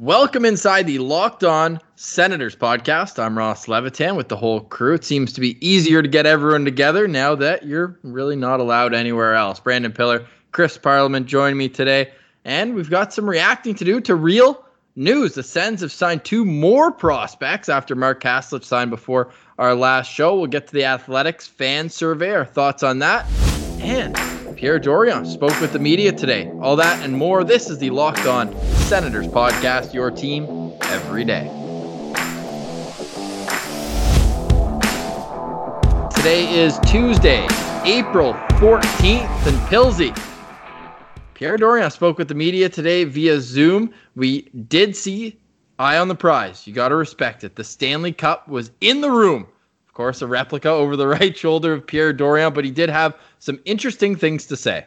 Welcome inside the Locked On Senators podcast. I'm Ross Levitan with the whole crew. It seems to be easier to get everyone together now that you're really not allowed anywhere else. Brandon Pillar, Chris Parliament join me today, and we've got some reacting to do to real news. The Sens have signed two more prospects after Mark Kastelic signed before our last show. We'll get to the Athletics fan survey, our thoughts on that, and Pierre Dorion spoke with the media today. All that and more. This is the Locked On Senators podcast, your team every day. Today is Tuesday, April 14th, and Pilsy. Pierre Dorion spoke with the media today via Zoom. We did see eye on the prize. You got to respect it. The Stanley Cup was in the room of course, a replica over the right shoulder of Pierre Dorion, but he did have some interesting things to say.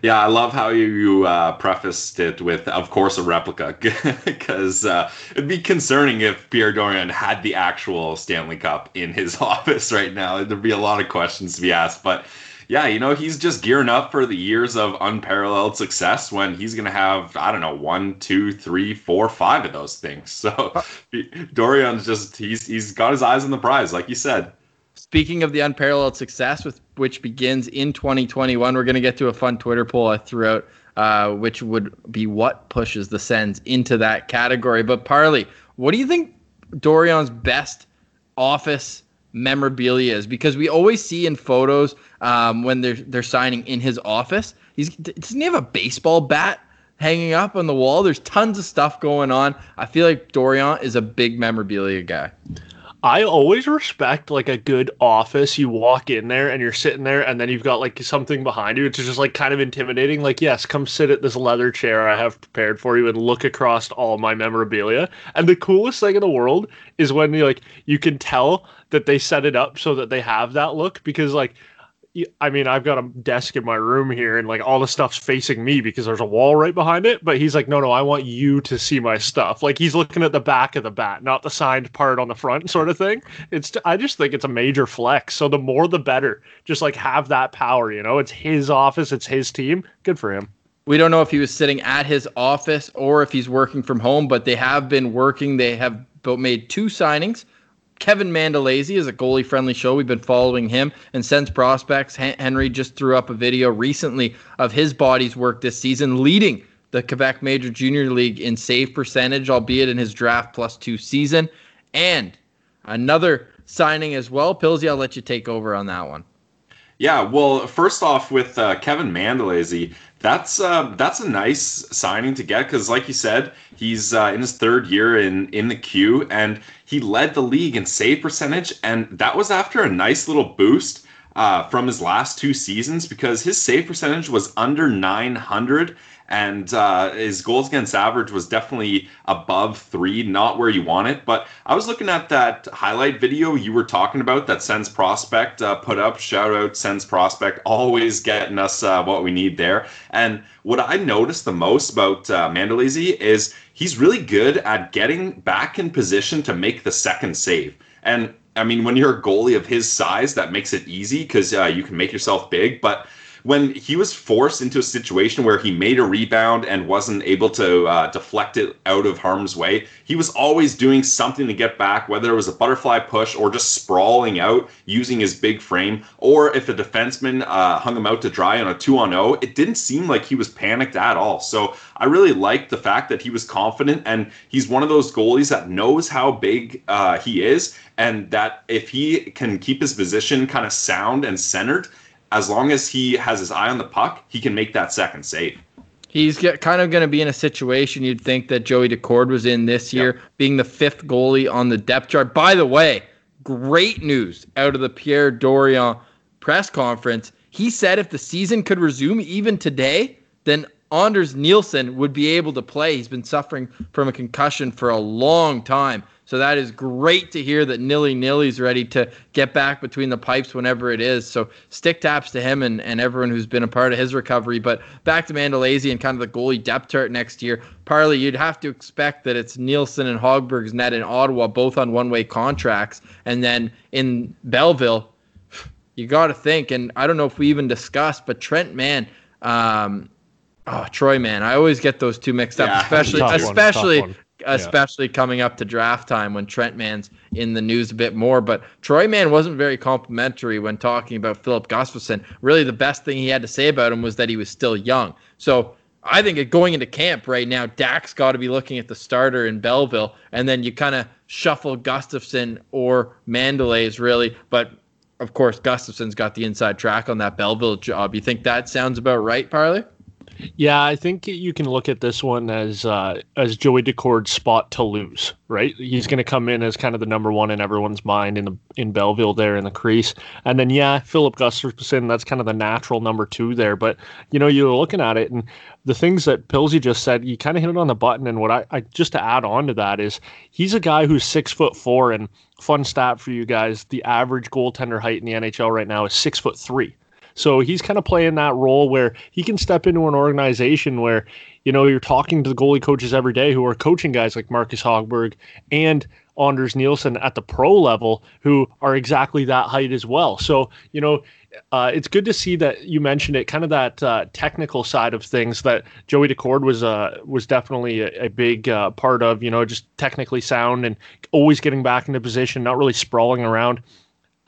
Yeah, I love how you, you uh, prefaced it with, of course, a replica, because uh, it'd be concerning if Pierre Dorion had the actual Stanley Cup in his office right now. There'd be a lot of questions to be asked, but yeah, you know, he's just gearing up for the years of unparalleled success when he's going to have, I don't know, one, two, three, four, five of those things. So Dorion's just, he's, he's got his eyes on the prize, like you said. Speaking of the unparalleled success, with which begins in 2021, we're going to get to a fun Twitter poll I threw out, uh, which would be what pushes the Sens into that category. But Parley, what do you think Dorion's best office memorabilia is? Because we always see in photos um, when they're they're signing in his office. He's doesn't he have a baseball bat hanging up on the wall? There's tons of stuff going on. I feel like Dorion is a big memorabilia guy. I always respect like a good office. You walk in there and you're sitting there, and then you've got like something behind you. It's just like kind of intimidating. Like, yes, come sit at this leather chair I have prepared for you and look across all my memorabilia. And the coolest thing in the world is when you like you can tell that they set it up so that they have that look because like I mean, I've got a desk in my room here and like all the stuff's facing me because there's a wall right behind it. But he's like, no, no, I want you to see my stuff. Like he's looking at the back of the bat, not the signed part on the front, sort of thing. It's, I just think it's a major flex. So the more the better. Just like have that power, you know, it's his office, it's his team. Good for him. We don't know if he was sitting at his office or if he's working from home, but they have been working. They have made two signings Kevin Mandolese is a goalie friendly show. We've been following him and Sens prospects. Henry just threw up a video recently of his body's work this season, leading the Quebec Major Junior League in save percentage, albeit in his draft plus two season. And another signing as well. Pilsy, I'll let you take over on that one. Yeah, well, first off, with uh, Kevin Mandolese, that's uh, that's a nice signing to get because, like you said, he's uh, in his third year in in the queue, and he led the league in save percentage, and that was after a nice little boost uh, from his last two seasons because his save percentage was under 900 and uh, his goals against average was definitely above three, not where you want it. But I was looking at that highlight video you were talking about that Sens Prospect uh, put up. Shout out Sens Prospect, always getting us uh, what we need there. And what I noticed the most about uh, Mandolese is he's really good at getting back in position to make the second save. And I mean, when you're a goalie of his size, that makes it easy because uh, you can make yourself big. But when he was forced into a situation where he made a rebound and wasn't able to uh, deflect it out of harm's way, he was always doing something to get back, whether it was a butterfly push or just sprawling out using his big frame, or if a defenseman uh, hung him out to dry on a two on zero, it didn't seem like he was panicked at all. So I really liked the fact that he was confident and he's one of those goalies that knows how big uh, he is, and that if he can keep his position kind of sound and centered as long as he has his eye on the puck, he can make that second save. He's get, kind of going to be in a situation you'd think that Joey Daccord was in this year, yep. being the fifth goalie on the depth chart. By the way, great news out of the Pierre Dorion press conference. He said if the season could resume even today, then Anders Nilsson would be able to play. He's been suffering from a concussion for a long time. So that is great to hear that Nilly Nilly's ready to get back between the pipes whenever it is. So stick taps to him and, and everyone who's been a part of his recovery. But back to Mandolese and kind of the goalie depth chart next year. Parley, you'd have to expect that it's Nilsson and Hogberg's net in Ottawa, both on one way contracts. And then in Belleville, you got to think, and I don't know if we even discussed, but Trent Mann, um, Oh, Troy, man, I always get those two mixed up, Yeah. especially one, especially tough one. especially coming up to draft time when Trent Mann's in the news a bit more. But Troy Mann wasn't very complimentary when talking about Filip Gustavsson. Really, the best thing he had to say about him was that he was still young. So I think going into camp right now, Dak's got to be looking at the starter in Belleville, and then you kind of shuffle Gustavsson or Mandolese really. But of course, Gustavsson's got the inside track on that Belleville job. You think that sounds about right, Parley? Yeah, I think you can look at this one as uh, as Joey Daccord's spot to lose, right? He's going to come in as kind of the number one in everyone's mind in the in Belleville there in the crease, and then yeah, Filip Gustavsson, that's kind of the natural number two there. But you know, you're looking at it, and the things that Pilsy just said, you kind of hit it on the button. And what I, I just to add on to that is he's a guy who's six foot four, and fun stat for you guys: the average goaltender height in the NHL right now is six foot three. So he's kind of playing that role where he can step into an organization where, you know, you're talking to the goalie coaches every day who are coaching guys like Marcus Hogberg and Anders Nilsson at the pro level who are exactly that height as well. So, you know, uh, it's good to see that you mentioned it, kind of that uh, technical side of things that Joey Daccord was uh, was definitely a, a big uh, part of. You know, just technically sound and always getting back into position, not really sprawling around.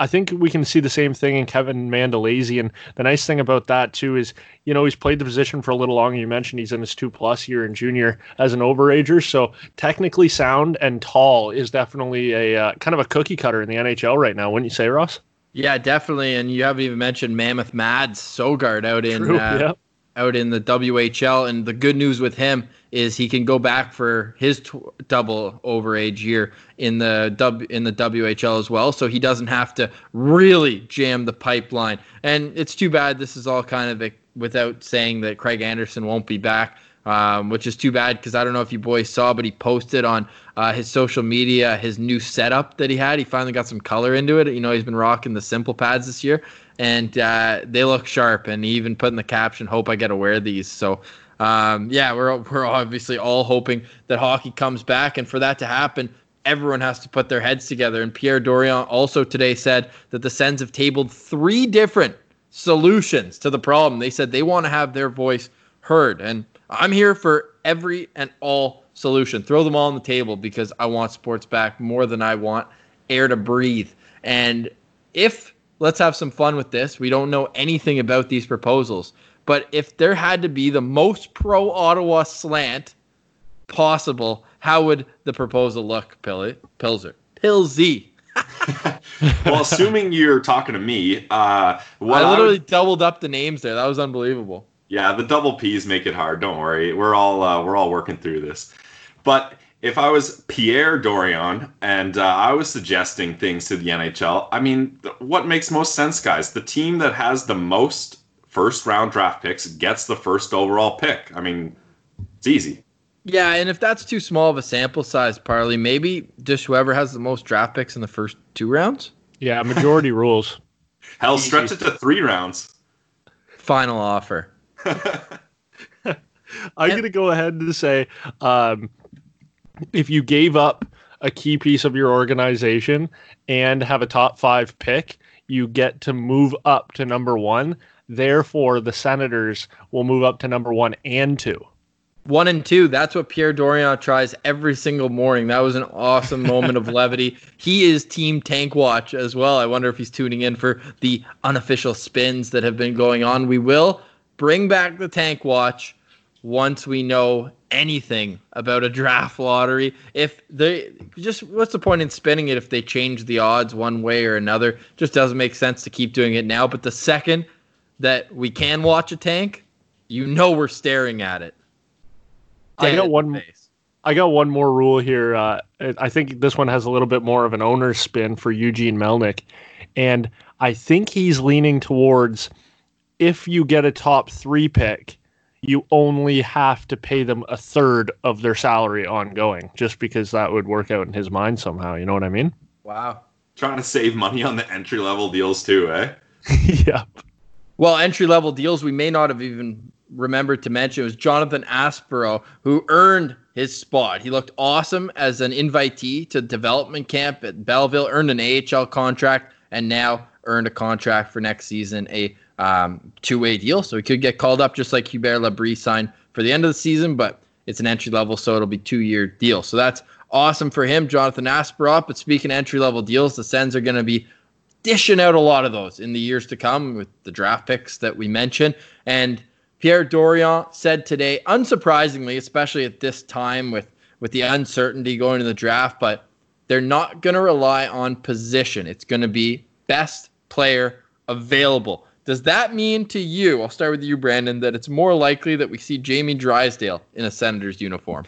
I think we can see the same thing in Kevin Mandolese. And the nice thing about that, too, is, you know, he's played the position for a little longer. You mentioned he's in his two plus year in junior as an overager. So technically sound and tall is definitely a uh, kind of a cookie cutter in the NHL right now, wouldn't you say, Ross? Yeah, definitely. And you haven't even mentioned Mammoth Mads Søgaard out in True, uh, yeah. Out in the WHL. And the good news with him is he can go back for his tw- double overage year in the w- in the WHL as well. So he doesn't have to really jam the pipeline. And it's too bad this is all kind of a, without saying that Craig Anderson won't be back. Um, which is too bad because I don't know if you boys saw, but he posted on uh, his social media his new setup that he had. He finally got some color into it. You know, he's been rocking the simple pads this year, and uh, they look sharp. And even put in the caption, "Hope I get to wear these." So, um, yeah, we're we're obviously all hoping that hockey comes back, and for that to happen, everyone has to put their heads together. And Pierre Dorion also today said that the Sens have tabled three different solutions to the problem. They said they want to have their voice heard, and I'm here for every and all solution. Throw them all on the table because I want sports back more than I want air to breathe. And if let's have some fun with this, we don't know anything about these proposals, but if there had to be the most pro Ottawa slant possible, how would the proposal look, Pilly? Pilzer? Pilsy. well, assuming you're talking to me, uh, what I I literally would- doubled up the names there. That was unbelievable. yeah, the double P's make it hard. Don't worry, we're all uh, we're all working through this. But if I was Pierre Dorion and uh, I was suggesting things to the NHL, I mean, th- what makes most sense, guys? The team that has the most first round draft picks gets the first overall pick. I mean, it's easy. Yeah, and if that's too small of a sample size, Parley, maybe just whoever has the most draft picks in the first two rounds. Yeah, majority rules. Hell, stretch it to three rounds. Final offer. I'm And- going to go ahead and say um, if you gave up a key piece of your organization and have a top five pick, you get to move up to number one. Therefore, the Senators will move up to number one and two. One and two. That's what Pierre Dorion tries every single morning. That was an awesome moment of levity. He is Team Tank Watch as well. I wonder if he's tuning in for the unofficial spins that have been going on. We will bring back the Tank Watch once we know anything about a draft lottery. If they just what's the point in spinning it if they change the odds one way or another? Just doesn't make sense to keep doing it now. But the second that we can watch a tank, you know we're staring at it. I got one- face. I got one more rule here. Uh, I think this one has a little bit more of an owner's spin for Eugene Melnyk. And I think he's leaning towards if you get a top three pick, you only have to pay them a third of their salary ongoing, just because that would work out in his mind somehow. You know what I mean? Wow. Trying to save money on the entry level deals too, eh? yeah. Well, entry level deals we may not have even remembered to mention it was Jonathan Aspirot who earned his spot. He looked awesome as an invitee to development camp at Belleville, earned an AHL contract, and now earned a contract for next season, a um, two way deal. So he could get called up just like Hubert Labrie signed for the end of the season, but it's an entry level, so it'll be two year deal. So that's awesome for him, Jonathan Aspirot. But speaking entry level deals, the Sens are going to be dishing out a lot of those in the years to come with the draft picks that we mentioned. And Pierre Dorion said today, unsurprisingly, especially at this time with with the uncertainty going to the draft, but they're not going to rely on position. It's going to be best player available. Does that mean to you, I'll start with you, Brandon, that it's more likely that we see Jamie Drysdale in a Senators uniform?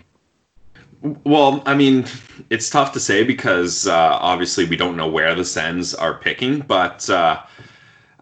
Well, I mean, it's tough to say because uh, obviously we don't know where the Sens are picking, but uh,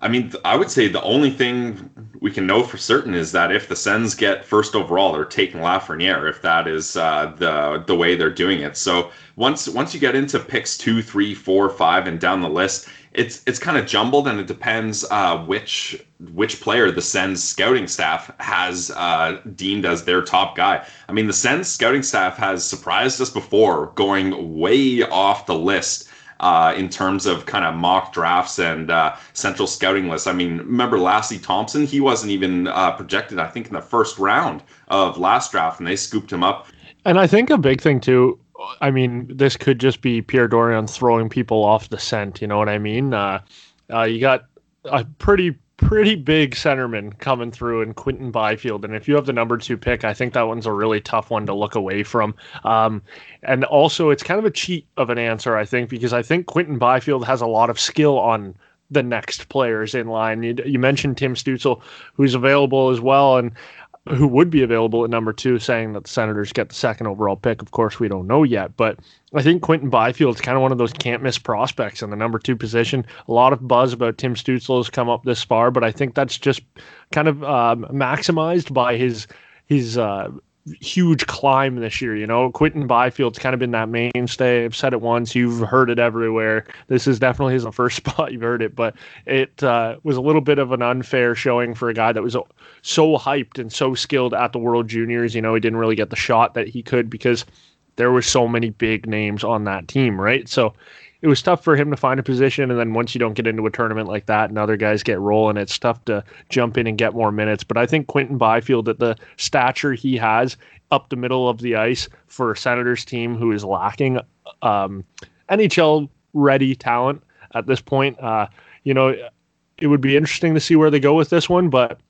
I mean, I would say the only thing we can know for certain is that if the Sens get first overall, they're taking Lafreniere. If that is uh, the the way they're doing it, so once once you get into picks two, three, four, five, and down the list, it's it's kind of jumbled, and it depends uh, which which player the Sens scouting staff has uh, deemed as their top guy. I mean, the Sens scouting staff has surprised us before, going way off the list uh, in terms of kind of mock drafts and uh, central scouting lists. I mean, remember Lassi Thomson? He wasn't even uh, projected, I think, in the first round of last draft, and they scooped him up. And I think a big thing too. I mean, this could just be Pierre Dorion throwing people off the scent. You know what I mean? Uh, uh, you got a pretty pretty big centerman coming through in Quinton Byfield. And if you have the number two pick, I think that one's a really tough one to look away from. Um, and also, it's kind of a cheat of an answer, I think, because I think Quinton Byfield has a lot of skill on the next players in line. You, you mentioned Tim Stützle, who's available as well. And who would be available at number two, saying that the Senators get the second overall pick. Of course, we don't know yet, but I think Quinton Byfield is kind of one of those can't miss prospects in the number two position. A lot of buzz about Tim Stützle has come up this far, but I think that's just kind of um, maximized by his his uh, huge climb this year. You know, Quinton Byfield's kind of been that mainstay. I've said it once. You've heard it everywhere. This is definitely his first spot you've heard it, but it uh, was a little bit of an unfair showing for a guy that was so hyped and so skilled at the World Juniors. You know, he didn't really get the shot that he could because there were so many big names on that team, right? So it was tough for him to find a position. And then once you don't get into a tournament like that and other guys get rolling, it's tough to jump in and get more minutes. But I think Quinton Byfield, at the stature he has up the middle of the ice for a Senators team who is lacking um, NHL ready talent at this point, uh, you know, it would be interesting to see where they go with this one. But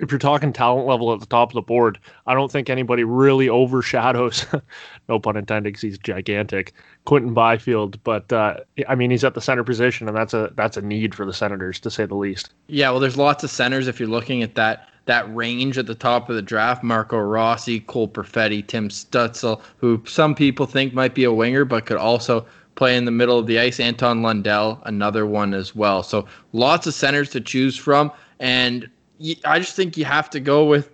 if you're talking talent level at the top of the board, I don't think anybody really overshadows, no pun intended, because he's gigantic, Quinton Byfield. But uh, I mean, he's at the center position, and that's a that's a need for the Senators to say the least. Yeah, well, there's lots of centers if you're looking at that that range at the top of the draft. Marco Rossi, Cole Perfetti, Tim Stützle, who some people think might be a winger, but could also play in the middle of the ice. Anton Lundell, another one as well. So lots of centers to choose from, and I just think you have to go with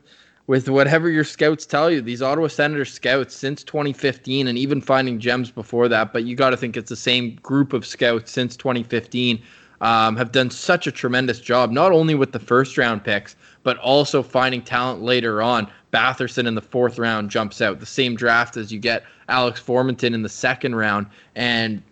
with whatever your scouts tell you. These Ottawa Senators scouts since 2015 and even finding gems before that, but you got to think it's the same group of scouts since 2015 um, have done such a tremendous job, not only with the first round picks, but also finding talent later on. Batherson in the fourth round jumps out, the same draft as you get Alex Formenton in the second round. And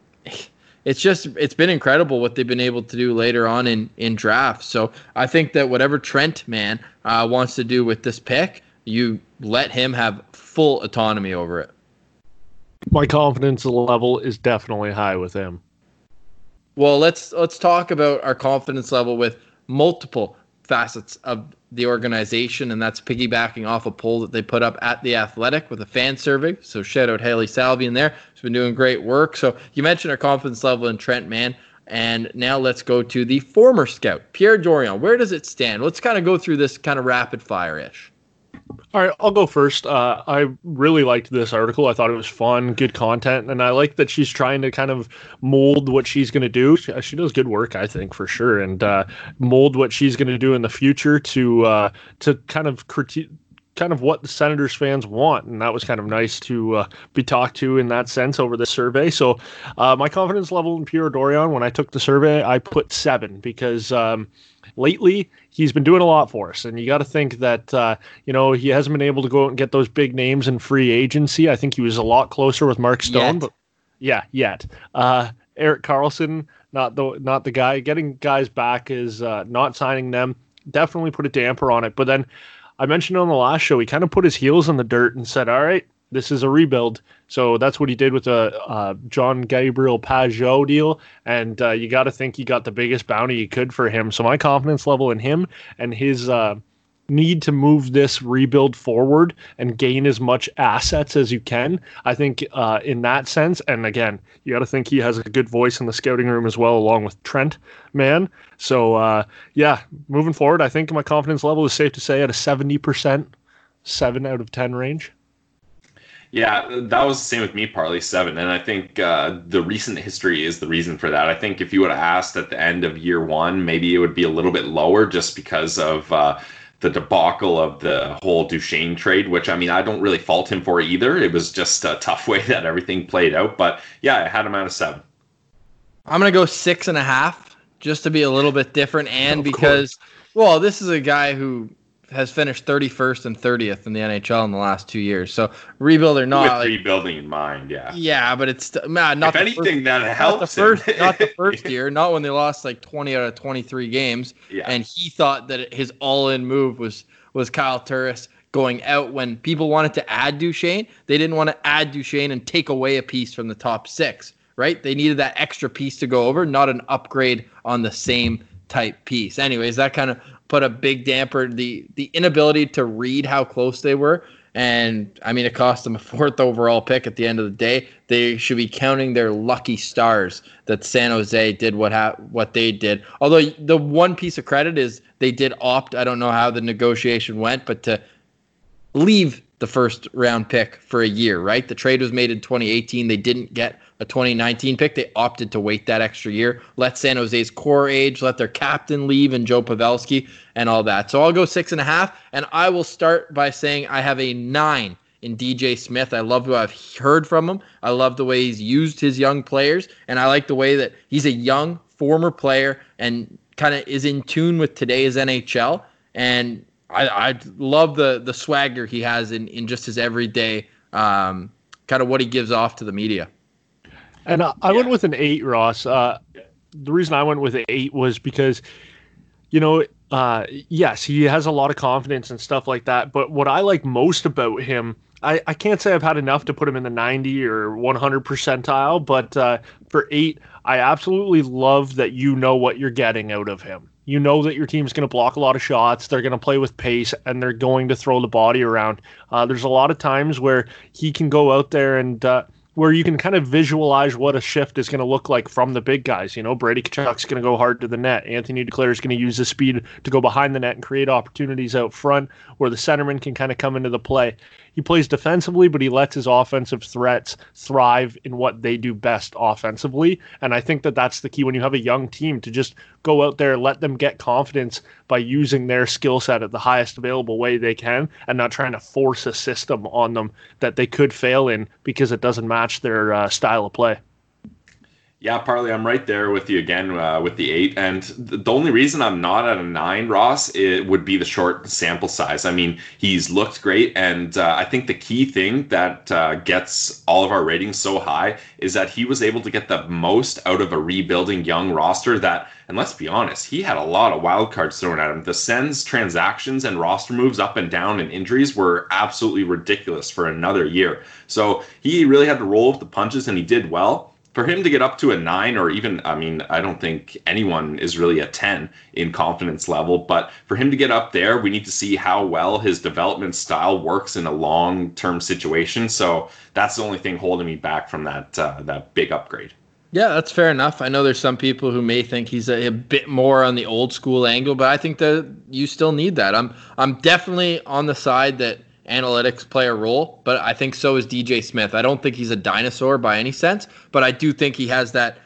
it's just it's been incredible what they've been able to do later on in in drafts. So I think that whatever Trent Mann uh, wants to do with this pick, you let him have full autonomy over it. My confidence level is definitely high with him. Well, let's let's talk about our confidence level with multiple facets of the organization, and that's piggybacking off a poll that they put up at the Athletic with a fan survey. So shout out Haley Salvi in there. She's been doing great work. So you mentioned our confidence level in Trent Mann. And now let's go to the former scout, Pierre Dorion. Where does it stand? Let's kind of go through this kind of rapid fire ish. All right, I'll go first. Uh, I really liked this article. I thought it was fun, good content, and I like that she's trying to kind of mold what she's going to do. She, she, does good work, I think, for sure, and uh, mold what she's going to do in the future to uh, to kind of critique kind of what the Senators fans want, and that was kind of nice to uh, be talked to in that sense over the survey. So, uh, my confidence level in Pierre Dorion when I took the survey, I put seven because um, lately he's been doing a lot for us. And you got to think that, uh, you know, he hasn't been able to go out and get those big names in free agency. I think he was a lot closer with Mark Stone. Yet. But yeah, yet. Uh, Erik Karlsson, not the not the guy. Getting guys back is uh, not signing them definitely put a damper on it. But then I mentioned on the last show, he kind of put his heels in the dirt and said, "All right, this is a rebuild." So that's what he did with the uh, John Gabriel Pageau deal, and uh, you got to think he got the biggest bounty he could for him. So my confidence level in him and his uh, need to move this rebuild forward and gain as much assets as you can. I think uh, in that sense, and again, you got to think he has a good voice in the scouting room as well, along with Trent Mann. So uh, yeah, moving forward, I think my confidence level is safe to say at a seventy percent, seven out of ten range. Yeah, that was the same with me, partly seven. And I think uh, the recent history is the reason for that. I think if you would have asked at the end of year one, maybe it would be a little bit lower just because of uh, the debacle of the whole Duchene trade, which I mean, I don't really fault him for either. It was just a tough way that everything played out. But yeah, I had him out of seven. I'm gonna go six and a half, just to be a little bit different, and because course. well, this is a guy who has finished 31st and 30th in the NHL in the last two years. So rebuild or not, with like, rebuilding in mind, yeah, yeah, but it's man, not if anything first, that helps. Not the first, not the first year, not when they lost like 20 out of 23 games, yeah. and he thought that his all-in move was was Kyle Turris going out when people wanted to add Duchene. They didn't want to add Duchene and take away a piece from the top six, right? They needed that extra piece to go over, not an upgrade on the same type piece. Anyways, that kind of put a big damper the the inability to read how close they were. And I mean, it cost them a fourth overall pick at the end of the day. They should be counting their lucky stars that San Jose did what ha- what they did. Although the one piece of credit is they did opt. I don't know how the negotiation went, but to leave the first round pick for a year, right? The trade was made in 2018. They didn't get a 2019 pick. They opted to wait that extra year, let San Jose's core age, let their captain leave and Joe Pavelski and all that. So I'll go six and a half, and I will start by saying I have a nine in DJ Smith. I love what I've heard from him. I love the way he's used his young players, and I like the way that he's a young former player and kind of is in tune with today's NHL. And I, I love the the swagger he has in in just his everyday um, kind of what he gives off to the media. And uh, I yeah. went with an eight, Ross. Uh, the reason I went with an eight was because, you know, uh, yes, he has a lot of confidence and stuff like that. But what I like most about him, I, I can't say I've had enough to put him in the 90 or 100 percentile, but uh, for eight, I absolutely love that you know what you're getting out of him. You know that your team's going to block a lot of shots. They're going to play with pace and they're going to throw the body around. Uh, there's a lot of times where he can go out there and uh, where you can kind of visualize what a shift is going to look like from the big guys. You know, Brady Tkachuk's going to go hard to the net. Anthony Duclair is going to use his speed to go behind the net and create opportunities out front where the centerman can kind of come into the play. He plays defensively, but he lets his offensive threats thrive in what they do best offensively. And I think that that's the key when you have a young team to just go out there, let them get confidence by using their skill set at the highest available way they can and not trying to force a system on them that they could fail in because it doesn't match their uh, style of play. Yeah, partly I'm right there with you again uh, with the eight, and the only reason I'm not at a nine, Ross, it would be the short sample size. I mean, he's looked great, and uh, I think the key thing that uh, gets all of our ratings so high is that he was able to get the most out of a rebuilding young roster. That, and let's be honest, he had a lot of wild cards thrown at him. The Sens transactions and roster moves up and down and injuries were absolutely ridiculous for another year. So he really had to roll with the punches, and he did well for him to get up to a nine or even i mean i don't think anyone is really a 10 in confidence level but for him to get up there we need to see how well his development style works in a long term situation so that's the only thing holding me back from that uh, that big upgrade yeah, that's fair enough. I know there's some people who may think he's a, a, bit more on the old school angle, but I think that you still need that. I'm I'm definitely on the side that analytics play a role, but I think so is DJ Smith. I don't think he's a dinosaur by any sense, but I do think he has that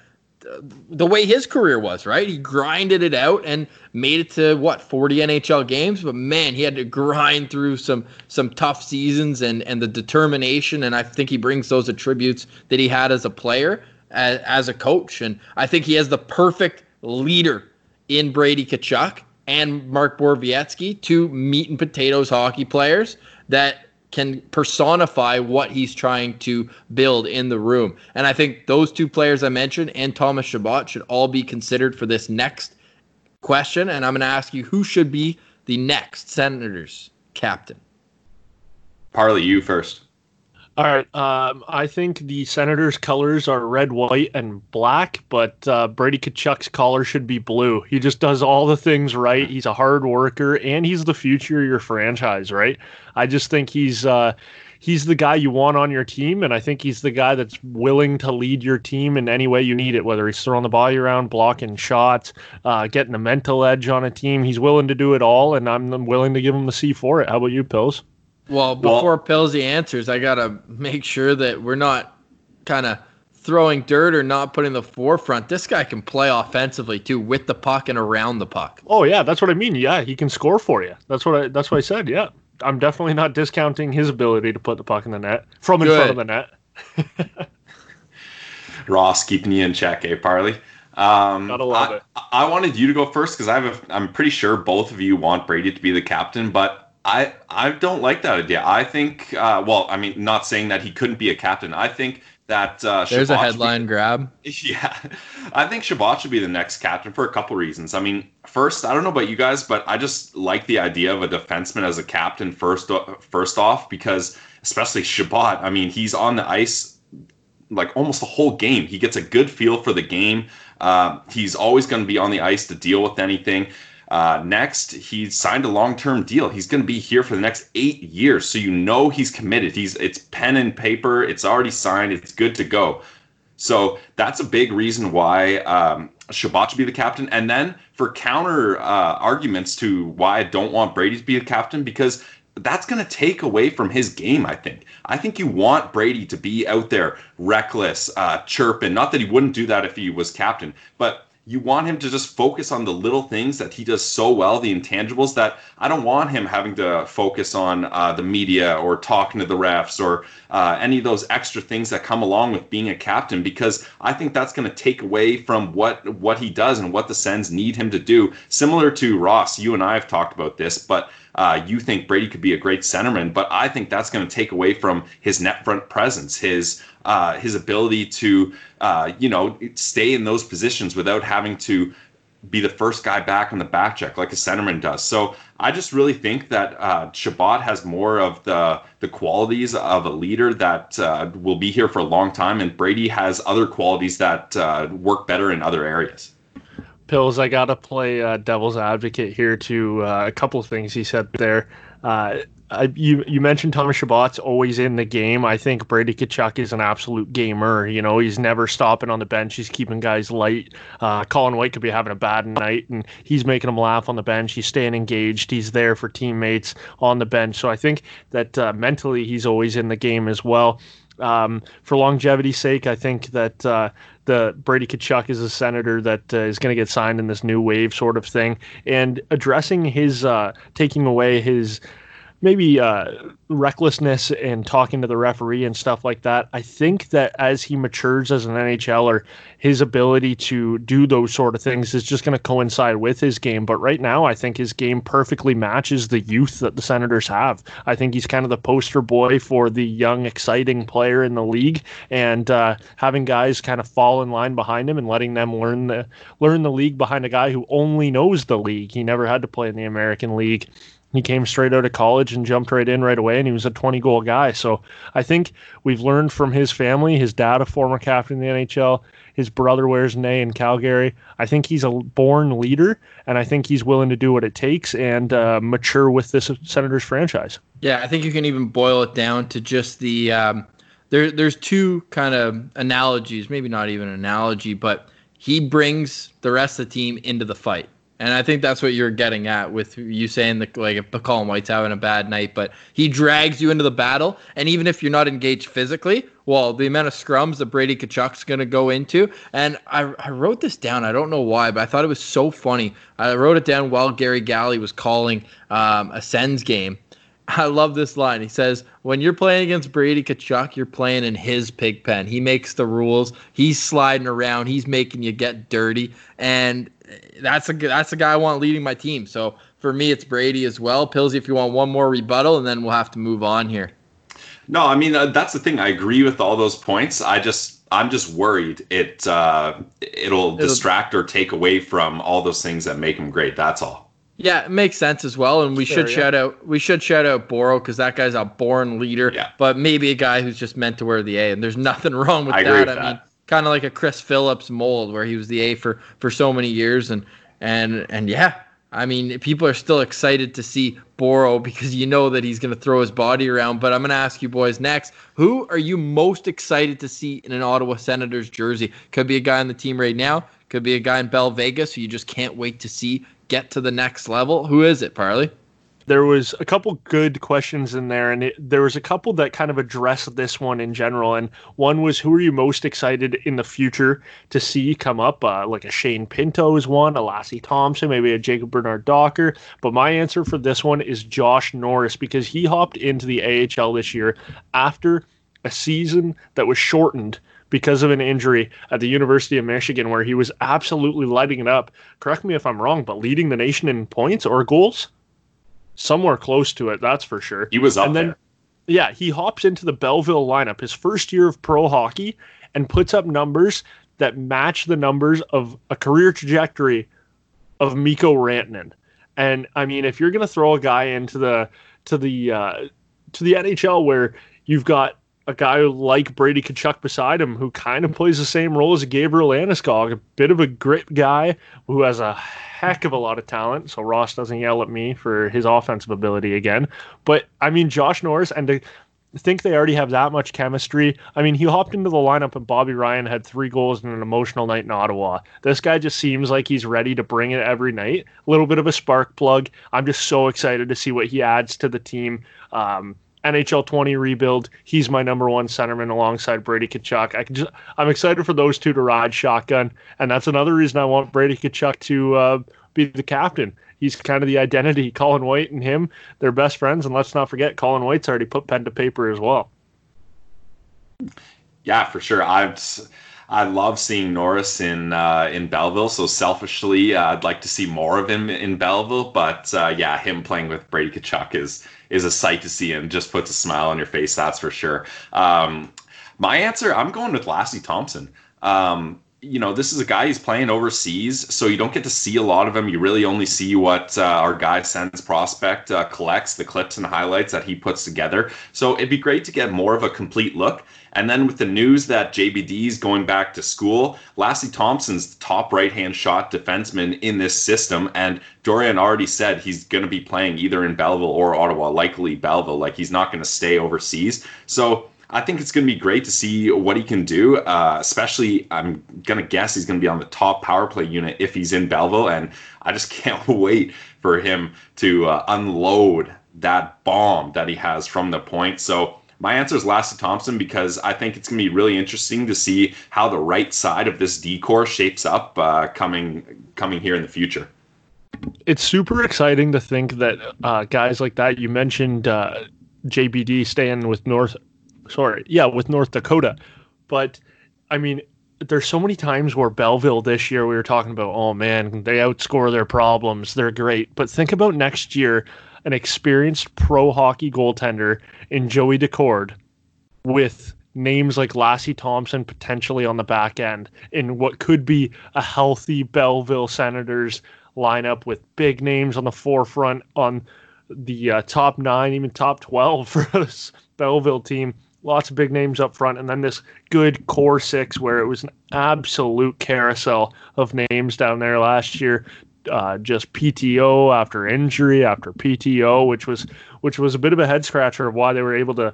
the way his career was, right? He grinded it out and made it to what 40 NHL games, but man, he had to grind through some some tough seasons and and the determination and I think he brings those attributes that he had as a player as, as a coach and I think he has the perfect leader in Brady Tkachuk and Mark Borowiecki, two meat and potatoes hockey players that can personify what he's trying to build in the room. And I think those two players I mentioned and Thomas Chabot should all be considered for this next question, and I'm going to ask you who should be the next Senators captain. Parley, you first. All right. Um, I think the Senators' colors are red, white, and black, but uh, Brady Tkachuk's collar should be blue. He just does all the things right. He's a hard worker, and he's the future of your franchise, right? I just think he's uh, he's the guy you want on your team, and I think he's the guy that's willing to lead your team in any way you need it. Whether he's throwing the body around, blocking shots, uh, getting a mental edge on a team, he's willing to do it all, and I'm willing to give him the C for it. How about you, Pills? Well, before well, Pillsy answers, I gotta make sure that we're not kind of throwing dirt or not putting the forefront. This guy can play offensively too, with the puck and around the puck. Oh yeah, that's what I mean. Yeah, he can score for you. That's what I. That's what I said. Yeah, I'm definitely not discounting his ability to put the puck in the net from in front of the net. Ross keeping you in check, eh, Parley? Um, Gotta love I, it. I wanted you to go first because I have. A, I'm pretty sure both of you want Brady to be the captain, but I I don't like that idea. I think, uh, well, I mean, not saying that he couldn't be a captain. I think that uh, there's Chabot a headline be, grab. Yeah, I think Chabot should be the next captain for a couple reasons. I mean, first, I don't know about you guys, but I just like the idea of a defenseman as a captain first. First off, because especially Chabot, I mean, he's on the ice like almost the whole game. He gets a good feel for the game. Uh, he's always going to be on the ice to deal with anything. Uh, next, he signed a long-term deal. He's going to be here for the next eight years, so you know he's committed. He's it's pen and paper. It's already signed. It's good to go. So that's a big reason why um, Chabot should be the captain. And then for counter uh, arguments to why I don't want Brady to be the captain, because that's going to take away from his game, I think. I think you want Brady to be out there reckless, uh, chirping. Not that he wouldn't do that if he was captain, but you want him to just focus on the little things that he does so well, the intangibles that I don't want him having to focus on uh, the media or talking to the refs or uh, any of those extra things that come along with being a captain because I think that's going to take away from what what he does and what the Sens need him to do. Similar to Ross, you and I have talked about this, but uh, you think Brady could be a great centerman, but I think that's going to take away from his net front presence, his uh, his ability to, uh, you know, stay in those positions without having to be the first guy back on the back check like a centerman does. So I just really think that uh, Chabot has more of the the qualities of a leader that uh, will be here for a long time, and Brady has other qualities that uh, work better in other areas. Pills, I gotta play uh, devil's advocate here to uh, a couple of things he said there. Uh, I, you you mentioned Thomas Chabot's always in the game. I think Brady Tkachuk is an absolute gamer. You know, he's never stopping on the bench. He's keeping guys light. Uh, Colin White could be having a bad night, and he's making them laugh on the bench. He's staying engaged. He's there for teammates on the bench. So I think that uh, mentally he's always in the game as well. Um, for longevity's sake, I think that uh, the Brady Tkachuk is a senator that uh, is going to get signed in this new wave sort of thing, and addressing his uh, taking away his maybe uh, recklessness and talking to the referee and stuff like that. I think that as he matures as an NHLer, his ability to do those sort of things is just going to coincide with his game. But right now, I think his game perfectly matches the youth that the Senators have. I think he's kind of the poster boy for the young, exciting player in the league, and uh, having guys kind of fall in line behind him and letting them learn the learn the league behind a guy who only knows the league. He never had to play in the American League he came straight out of college and jumped right in right away, and he was a 20 goal guy. So I think we've learned from his family. His dad, a former captain in the NHL, his brother wears an A in Calgary. I think he's a born leader, and I think he's willing to do what it takes and uh, mature with this Senators franchise. Yeah, I think you can even boil it down to just the um, there. There's two kind of analogies, maybe not even an analogy, but he brings the rest of the team into the fight and I think that's what you're getting at with you saying that, like, if the Colin White's having a bad night, but he drags you into the battle. And even if you're not engaged physically, well, the amount of scrums that Brady Tkachuk's going to go into. And I, I wrote this down. I don't know why, but I thought it was so funny. I wrote it down while Gary Galley was calling um, a Sens game. I love this line. He says, "When you're playing against Brady Tkachuk, you're playing in his pig pen. He makes the rules. He's sliding around. He's making you get dirty, and that's a that's a guy I want leading my team. So for me, it's Brady as well. Pillsy, if you want one more rebuttal, and then we'll have to move on here. No, I mean uh, that's the thing. I agree with all those points. I just I'm just worried it uh, it'll, it'll distract or take away from all those things that make him great. That's all. Yeah, it makes sense as well, and we sure, should yeah. shout out we should shout out Boro because that guy's a born leader. Yeah. But maybe a guy who's just meant to wear the A, and there's nothing wrong with I that. With I that. mean, kind of like a Chris Phillips mold where he was the A for for so many years, and and and yeah, I mean, people are still excited to see Boro because you know that he's going to throw his body around. But I'm going to ask you boys next who are you most excited to see in an Ottawa Senators jersey? Could be a guy on the team right now, could be a guy in Bell Vegas who you just can't wait to see get to the next level. Who is it, Parley? There was a couple good questions in there, and it, there was a couple that kind of addressed this one in general. And one was, who are you most excited in the future to see come up? Uh, like a Shane Pinto is one, a Lassi Thomson maybe a Jacob Bernard Docker. But my answer for this one is Josh Norris because he hopped into the AHL this year after a season that was shortened because of an injury at the University of Michigan, where he was absolutely lighting it up. Correct me if I'm wrong, but leading the nation in points or goals somewhere close to it, that's for sure. He was up and then, there. Yeah, he hops into the Belleville lineup, his first year of pro hockey, and puts up numbers that match the numbers of a career trajectory of Mikko Rantanen. And I mean, if you're going to throw a guy into the to the uh, to the NHL where you've got a guy like Brady Tkachuk beside him who kind of plays the same role as Gabriel Landeskog, a bit of a grit guy who has a heck of a lot of talent. So Ross doesn't yell at me for his offensive ability again. But I mean, Josh Norris and to think they already have that much chemistry. I mean, he hopped into the lineup and Bobby Ryan had three goals in an emotional night in Ottawa. This guy just seems like he's ready to bring it every night. A little bit of a spark plug. I'm just so excited to see what he adds to the team. Um, NHL 20 rebuild. He's my number one centerman alongside Brady Tkachuk. I can just, I'm excited for those two to ride shotgun, and that's another reason I want Brady Tkachuk to uh, be the captain. He's kind of the identity. Colin White and him, they're best friends, and let's not forget Colin White's already put pen to paper as well. Yeah, for sure. I'm. I love seeing Norris in uh, in Belleville. So selfishly, uh, I'd like to see more of him in Belleville. But uh, yeah, him playing with Brady Tkachuk is is a sight to see and just puts a smile on your face. That's for sure. Um, my answer, I'm going with Lassi Thomson. Um, you know, this is a guy he's playing overseas, so you don't get to see a lot of him. You really only see what uh, our guy sends prospect uh, collects, the clips and highlights that he puts together. So it'd be great to get more of a complete look. And then with the news that JBD is going back to school, Lassi Thomson's the top right hand shot defenseman in this system. And Dorion already said he's going to be playing either in Belleville or Ottawa, likely Belleville. Like he's not going to stay overseas. So I think it's going to be great to see what he can do. Uh, especially, I'm going to guess he's going to be on the top power play unit if he's in Belleville. And I just can't wait for him to uh, unload that bomb that he has from the point. So my answer is Lassi Thomson because I think it's going to be really interesting to see how the right side of this decor shapes up uh, coming coming here in the future. It's super exciting to think that uh, guys like that. You mentioned uh, JBD staying with North, sorry, yeah, with North Dakota, but I mean, there's so many times where Belleville this year we were talking about, oh man, they outscore their problems, they're great. But think about next year an experienced pro hockey goaltender in Joey Daccord with names like Lassi Thomson potentially on the back end in what could be a healthy Belleville Senators lineup with big names on the forefront on the uh, top nine, even top 12 for this Belleville team. Lots of big names up front, and then this good core six where it was an absolute carousel of names down there last year uh, just PTO after injury after PTO, which was which was a bit of a head scratcher of why they were able to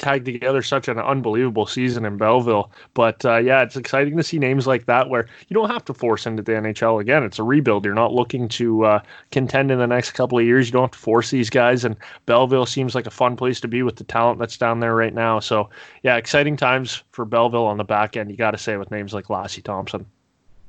tag together such an unbelievable season in Belleville. But uh, yeah, it's exciting to see names like that where you don't have to force into the NHL again. It's a rebuild. You're not looking to uh, contend in the next couple of years. You don't have to force these guys. And Belleville seems like a fun place to be with the talent that's down there right now. So yeah, exciting times for Belleville on the back end. You got to say with names like Lassi Thomson.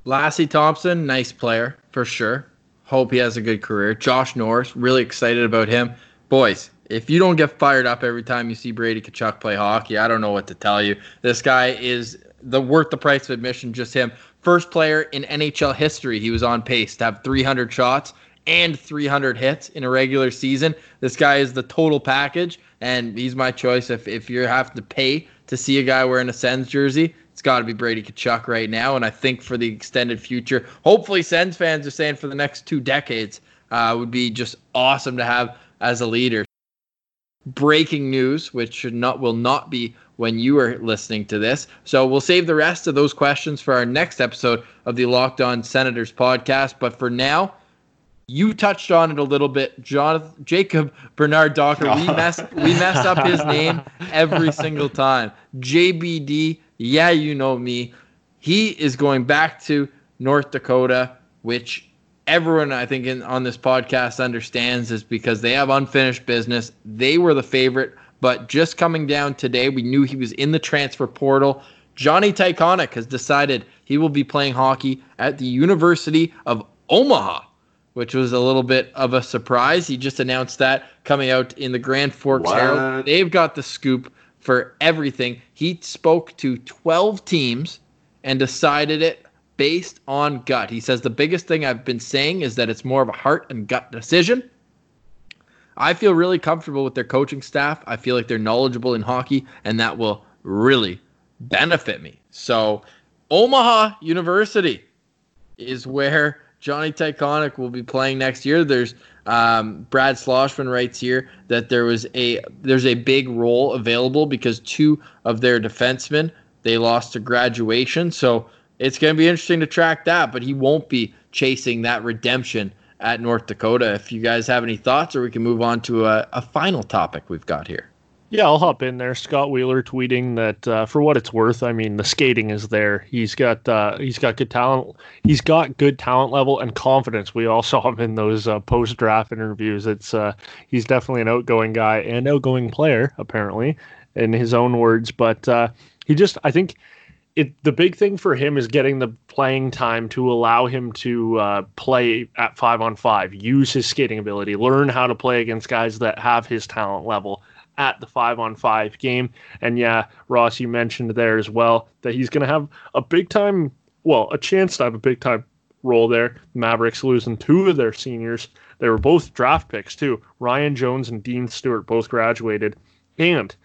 Lassi Thomson, nice player for sure. Hope he has a good career. Josh Norris, really excited about him. Boys, if you don't get fired up every time you see Brady Tkachuk play hockey, I don't know what to tell you. This guy is the worth the price of admission. Just him, first player in NHL history. He was on pace to have 300 shots and 300 hits in a regular season. This guy is the total package, and he's my choice. If if you have to pay to see a guy wearing a Sens jersey, it's got to be Brady Tkachuk right now. And I think for the extended future, hopefully, Sens fans are saying for the next two decades, uh, would be just awesome to have as a leader. Breaking news, which should not will not be when you are listening to this. So we'll save the rest of those questions for our next episode of the Locked On Senators podcast. But for now, you touched on it a little bit, Jonathan Jacob Bernard Docker. We mess we mess up his name every single time. JBD, yeah, you know me. He is going back to North Dakota, which everyone I think in, on this podcast understands is because they have unfinished business. They were the favorite, but just coming down today, we knew he was in the transfer portal. Johnny Tychonick has decided he will be playing hockey at the University of Omaha which was a little bit of a surprise. He just announced that coming out in the Grand Forks what? Herald. They've got the scoop for everything. He spoke to 12 teams and decided it based on gut. He says the biggest thing I've been saying is that it's more of a heart and gut decision. I feel really comfortable with their coaching staff. I feel like they're knowledgeable in hockey, and that will really benefit me. So, Omaha University is where Johnny Tychonick will be playing next year. There's um, Brad Schlossman writes here that there was a there's a big role available because two of their defensemen they lost to graduation. So it's going to be interesting to track that. But he won't be chasing that redemption at North Dakota. If you guys have any thoughts, or we can move on to a, a final topic we've got here. Yeah, I'll hop in there. Scott Wheeler tweeting that uh, for what it's worth, I mean the skating is there. He's got uh, he's got good talent. He's got good talent level and confidence. We all saw him in those uh, post draft interviews. It's uh, he's definitely an outgoing guy and outgoing player apparently, in his own words. But uh, he just I think it the big thing for him is getting the playing time to allow him to uh, play at five on five, use his skating ability, learn how to play against guys that have his talent level at the five on five game. And yeah, Ross, you mentioned there as well that he's going to have a big time, well, a chance to have a big time role there. Mavericks losing two of their seniors. They were both draft picks too. Ryan Jones and Dean Stewart both graduated. And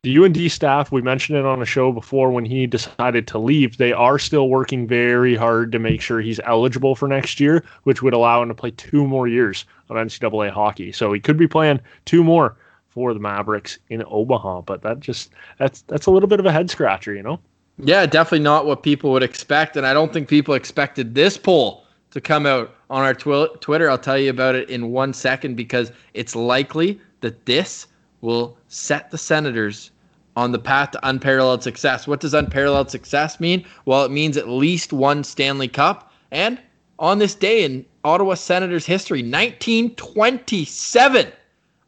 the UND staff, we mentioned it on a show before when he decided to leave, they are still working very hard to make sure he's eligible for next year, which would allow him to play two more years of NCAA hockey. So he could be playing two more for the Mavericks in Omaha. But that just that's that's a little bit of a head scratcher, you know. Yeah, definitely not what people would expect, and I don't think people expected this poll to come out on our twi- Twitter. I'll tell you about it in one second because it's likely that this will set the Senators on the path to unparalleled success. What does unparalleled success mean? Well, it means at least one Stanley Cup. And on this day in Ottawa Senators history, 1927,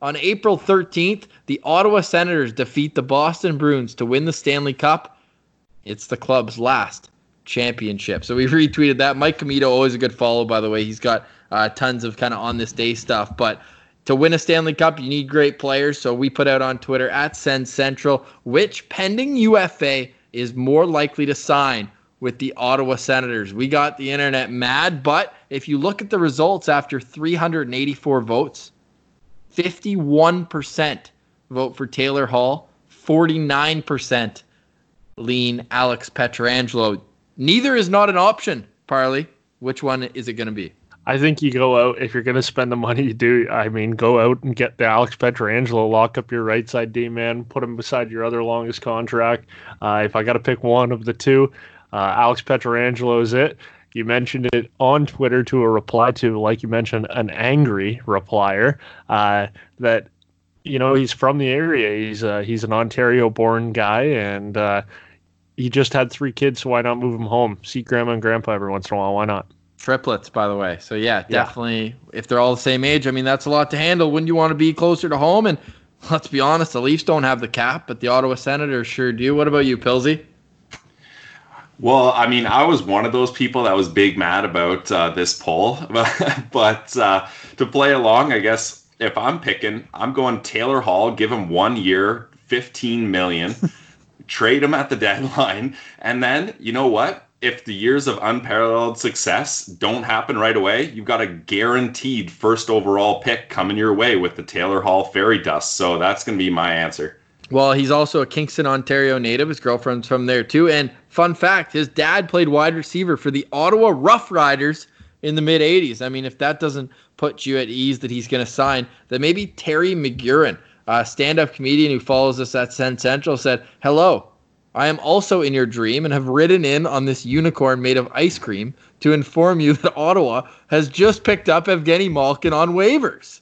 on April 13th, the Ottawa Senators defeat the Boston Bruins to win the Stanley Cup. It's the club's last championship. So we retweeted that. Mike Commito, always a good follow, by the way. He's got uh, tons of kind of on this day stuff. But to win a Stanley Cup, you need great players. So we put out on Twitter at Send Central which pending UFA is more likely to sign with the Ottawa Senators. We got the internet mad, but if you look at the results after 384 votes, 51% vote for Taylor Hall, 49% lean Alex Pietrangelo. Neither is not an option, Parley. Which one is it going to be? I think you go out if you're going to spend the money. You do. I mean, go out and get the Alex Pietrangelo. Lock up your right side D man. Put him beside your other longest contract. Uh, if I got to pick one of the two, uh, Alex Pietrangelo is it. You mentioned it on Twitter to a reply to, like you mentioned, an angry replier uh, that you know he's from the area. He's uh, he's an Ontario-born guy, and uh, he just had three kids. So why not move him home? See grandma and grandpa every once in a while. Why not? Triplets, by the way. So yeah, definitely. Yeah. If they're all the same age, I mean that's a lot to handle. Wouldn't you want to be closer to home? And let's be honest, the Leafs don't have the cap, but the Ottawa Senators sure do. What about you, Pilsy? Well, I mean, I was one of those people that was big mad about uh, this poll, but uh, to play along, I guess if I'm picking, I'm going Taylor Hall, give him one year, 15 million, trade him at the deadline, and then you know what? If the years of unparalleled success don't happen right away, you've got a guaranteed first overall pick coming your way with the Taylor Hall fairy dust. So that's going to be my answer. Well, he's also a Kingston, Ontario native. His girlfriend's from there too. And fun fact, his dad played wide receiver for the Ottawa Rough Riders in the mid 80s. I mean, if that doesn't put you at ease that he's going to sign, then maybe Terry McGurran, a stand up comedian who follows us at Send Central, said, Hello, I am also in your dream and have ridden in on this unicorn made of ice cream to inform you that Ottawa has just picked up Evgeny Malkin on waivers.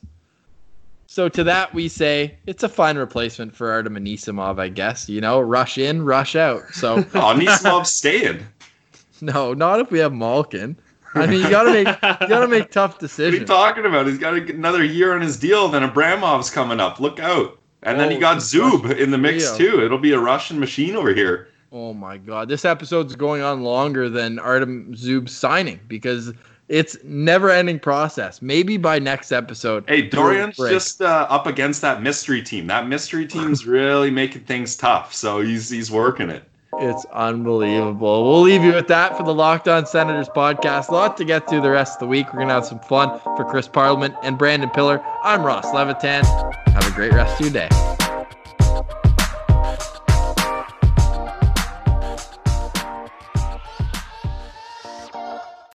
So to that we say it's a fine replacement for Artem Anisimov, I guess. You know, rush in, rush out. So oh, Anisimov's staying. No, not if we have Malkin. I mean, you gotta make you gotta make tough decisions. What are you talking about? He's got another year on his deal. Then Abramov's coming up. Look out! And oh, then you got Zub in the mix Leo. too. It'll be a Russian machine over here. Oh my god, this episode's going on longer than Artem Zub's signing because it's never ending process. Maybe by next episode. Hey, Dorion's just uh, up against that mystery team. That mystery team's really making things tough. So he's he's working it. It's unbelievable. We'll leave you with that for the Locked On Senators podcast. A lot to get through the rest of the week. We're gonna have some fun for Chris Parliament and Brandon Pillar. I'm Ross Levitan. Have a great rest of your day.